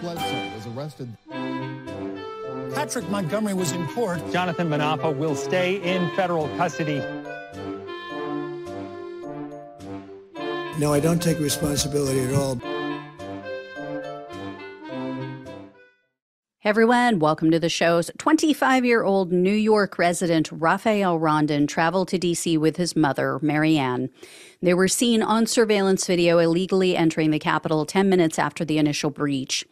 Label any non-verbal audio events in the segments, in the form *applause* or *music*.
Bledsoe was arrested. Patrick Montgomery was in court. Jonathan Munafo will stay in federal custody. No, I don't take responsibility at all. Everyone, welcome to the show's 25 year old New York resident Rafael Rondon traveled to D.C. with his mother, Maryann. They were seen on surveillance video illegally entering the Capitol 10 minutes after the initial breach.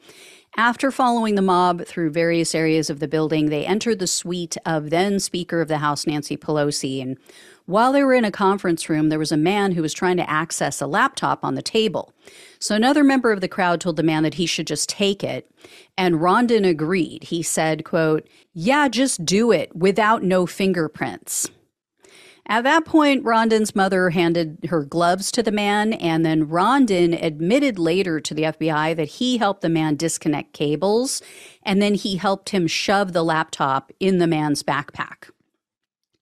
After following the mob through various areas of the building, they entered the suite of then Speaker of the House Nancy Pelosi. And while they were in a conference room, there was a man who was trying to access a laptop on the table. So another member of the crowd told the man that he should just take it. And Rondon agreed. He said, quote, Yeah, just do it without no fingerprints. At that point, Rondon's mother handed her gloves to the man, and then Rondon admitted later to the FBI that he helped the man disconnect cables, and then he helped him shove the laptop in the man's backpack.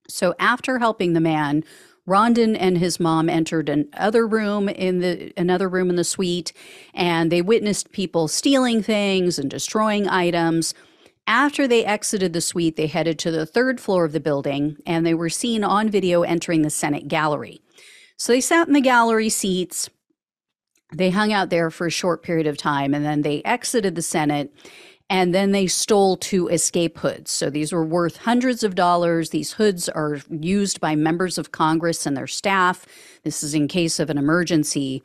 So after helping the man, Rondon and his mom entered another room in the another room in the suite, and they witnessed people stealing things and destroying items. After they exited the suite, they headed to the third floor of the building and they were seen on video entering the Senate gallery. So they sat in the gallery seats. They hung out there for a short period of time and then they exited the Senate and then they stole two escape hoods. So these were worth hundreds of dollars. These hoods are used by members of Congress and their staff. This is in case of an emergency.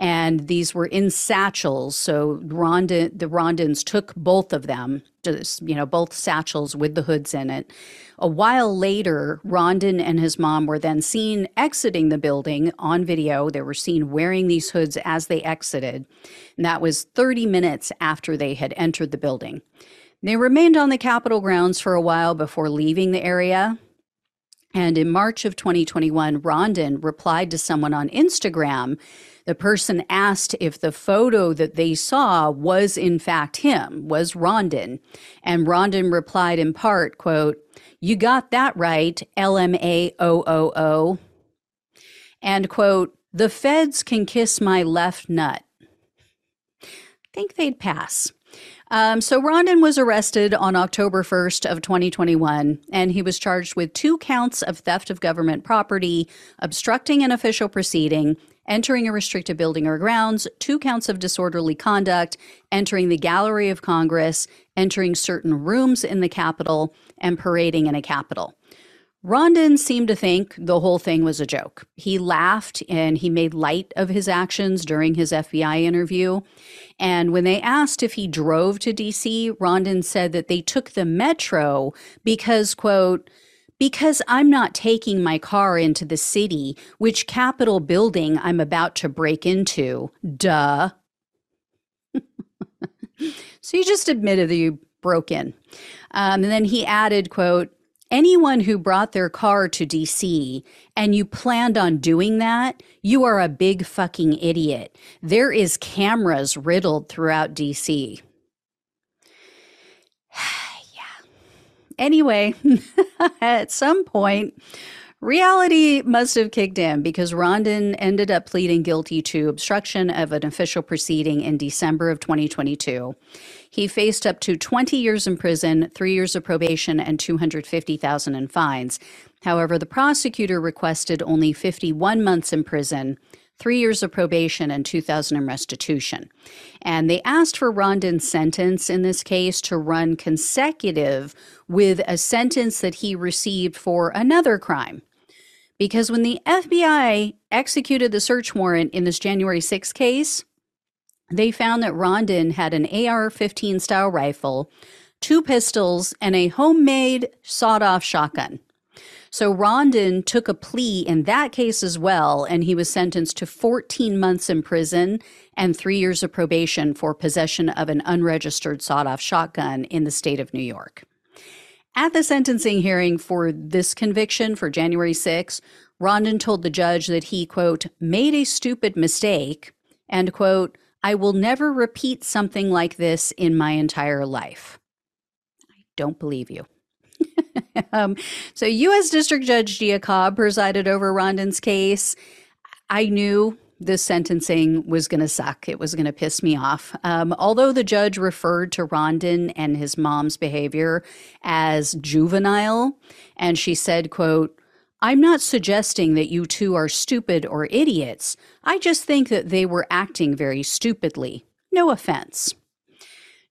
And these were in satchels. So Rondon, the Rondons took both of them, just, you know, both satchels with the hoods in it. A while later, Rondon and his mom were then seen exiting the building on video. They were seen wearing these hoods as they exited. And that was 30 minutes after they had entered the building. They remained on the Capitol grounds for a while before leaving the area. And in March of 2021, Rondon replied to someone on Instagram. The person asked if the photo that they saw was in fact him, was Rondon. And Rondon replied in part, quote, You got that right, LMAOOO. And quote, The feds can kiss my left nut. Think they'd pass. Um, so Rondon was arrested on October 1st of 2021, and he was charged with two counts of theft of government property, obstructing an official proceeding, entering a restricted building or grounds, two counts of disorderly conduct, entering the Gallery of Congress, entering certain rooms in the Capitol, and parading in a Capitol. Rondon seemed to think the whole thing was a joke. He laughed and he made light of his actions during his FBI interview. And when they asked if he drove to DC, Rondon said that they took the metro because, quote, because I'm not taking my car into the city, which Capitol building I'm about to break into. Duh. *laughs* so you just admitted that you broke in. Um, and then he added, quote, anyone who brought their car to DC and you planned on doing that, you are a big fucking idiot. There is cameras riddled throughout DC. *sighs* yeah. Anyway, *laughs* at some point, Reality must have kicked in because Rondon ended up pleading guilty to obstruction of an official proceeding in December of 2022. He faced up to 20 years in prison, three years of probation, and 250,000 in fines. However, the prosecutor requested only 51 months in prison, three years of probation, and 2,000 in restitution. And they asked for Rondon's sentence in this case to run consecutive with a sentence that he received for another crime. Because when the FBI executed the search warrant in this January 6 case, they found that Rondon had an AR 15 style rifle, two pistols, and a homemade sawed off shotgun. So Rondon took a plea in that case as well, and he was sentenced to 14 months in prison and three years of probation for possession of an unregistered sawed off shotgun in the state of New York. At the sentencing hearing for this conviction for January 6, Rondon told the judge that he, quote, made a stupid mistake and, quote, I will never repeat something like this in my entire life. I don't believe you. *laughs* um, so, U.S. District Judge Jia Cobb presided over Rondon's case. I knew this sentencing was going to suck. It was going to piss me off. Um, although the judge referred to Rondon and his mom's behavior as juvenile, and she said, quote, I'm not suggesting that you two are stupid or idiots. I just think that they were acting very stupidly. No offense.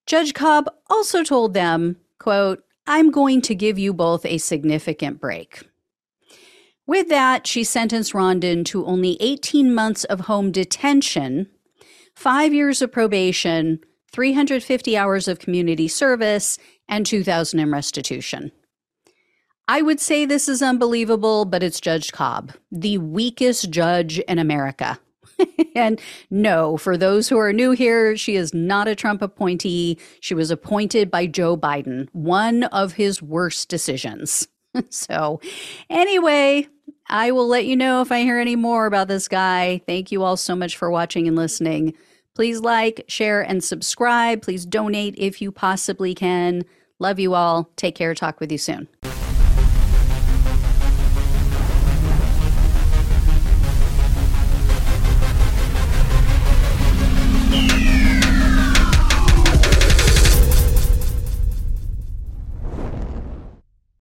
Judge Cobb also told them, quote, I'm going to give you both a significant break. With that, she sentenced Rondon to only 18 months of home detention, five years of probation, 350 hours of community service, and 2000 in restitution. I would say this is unbelievable, but it's Judge Cobb, the weakest judge in America. *laughs* and no, for those who are new here, she is not a Trump appointee. She was appointed by Joe Biden, one of his worst decisions. *laughs* so, anyway, I will let you know if I hear any more about this guy. Thank you all so much for watching and listening. Please like, share, and subscribe. Please donate if you possibly can. Love you all. Take care. Talk with you soon.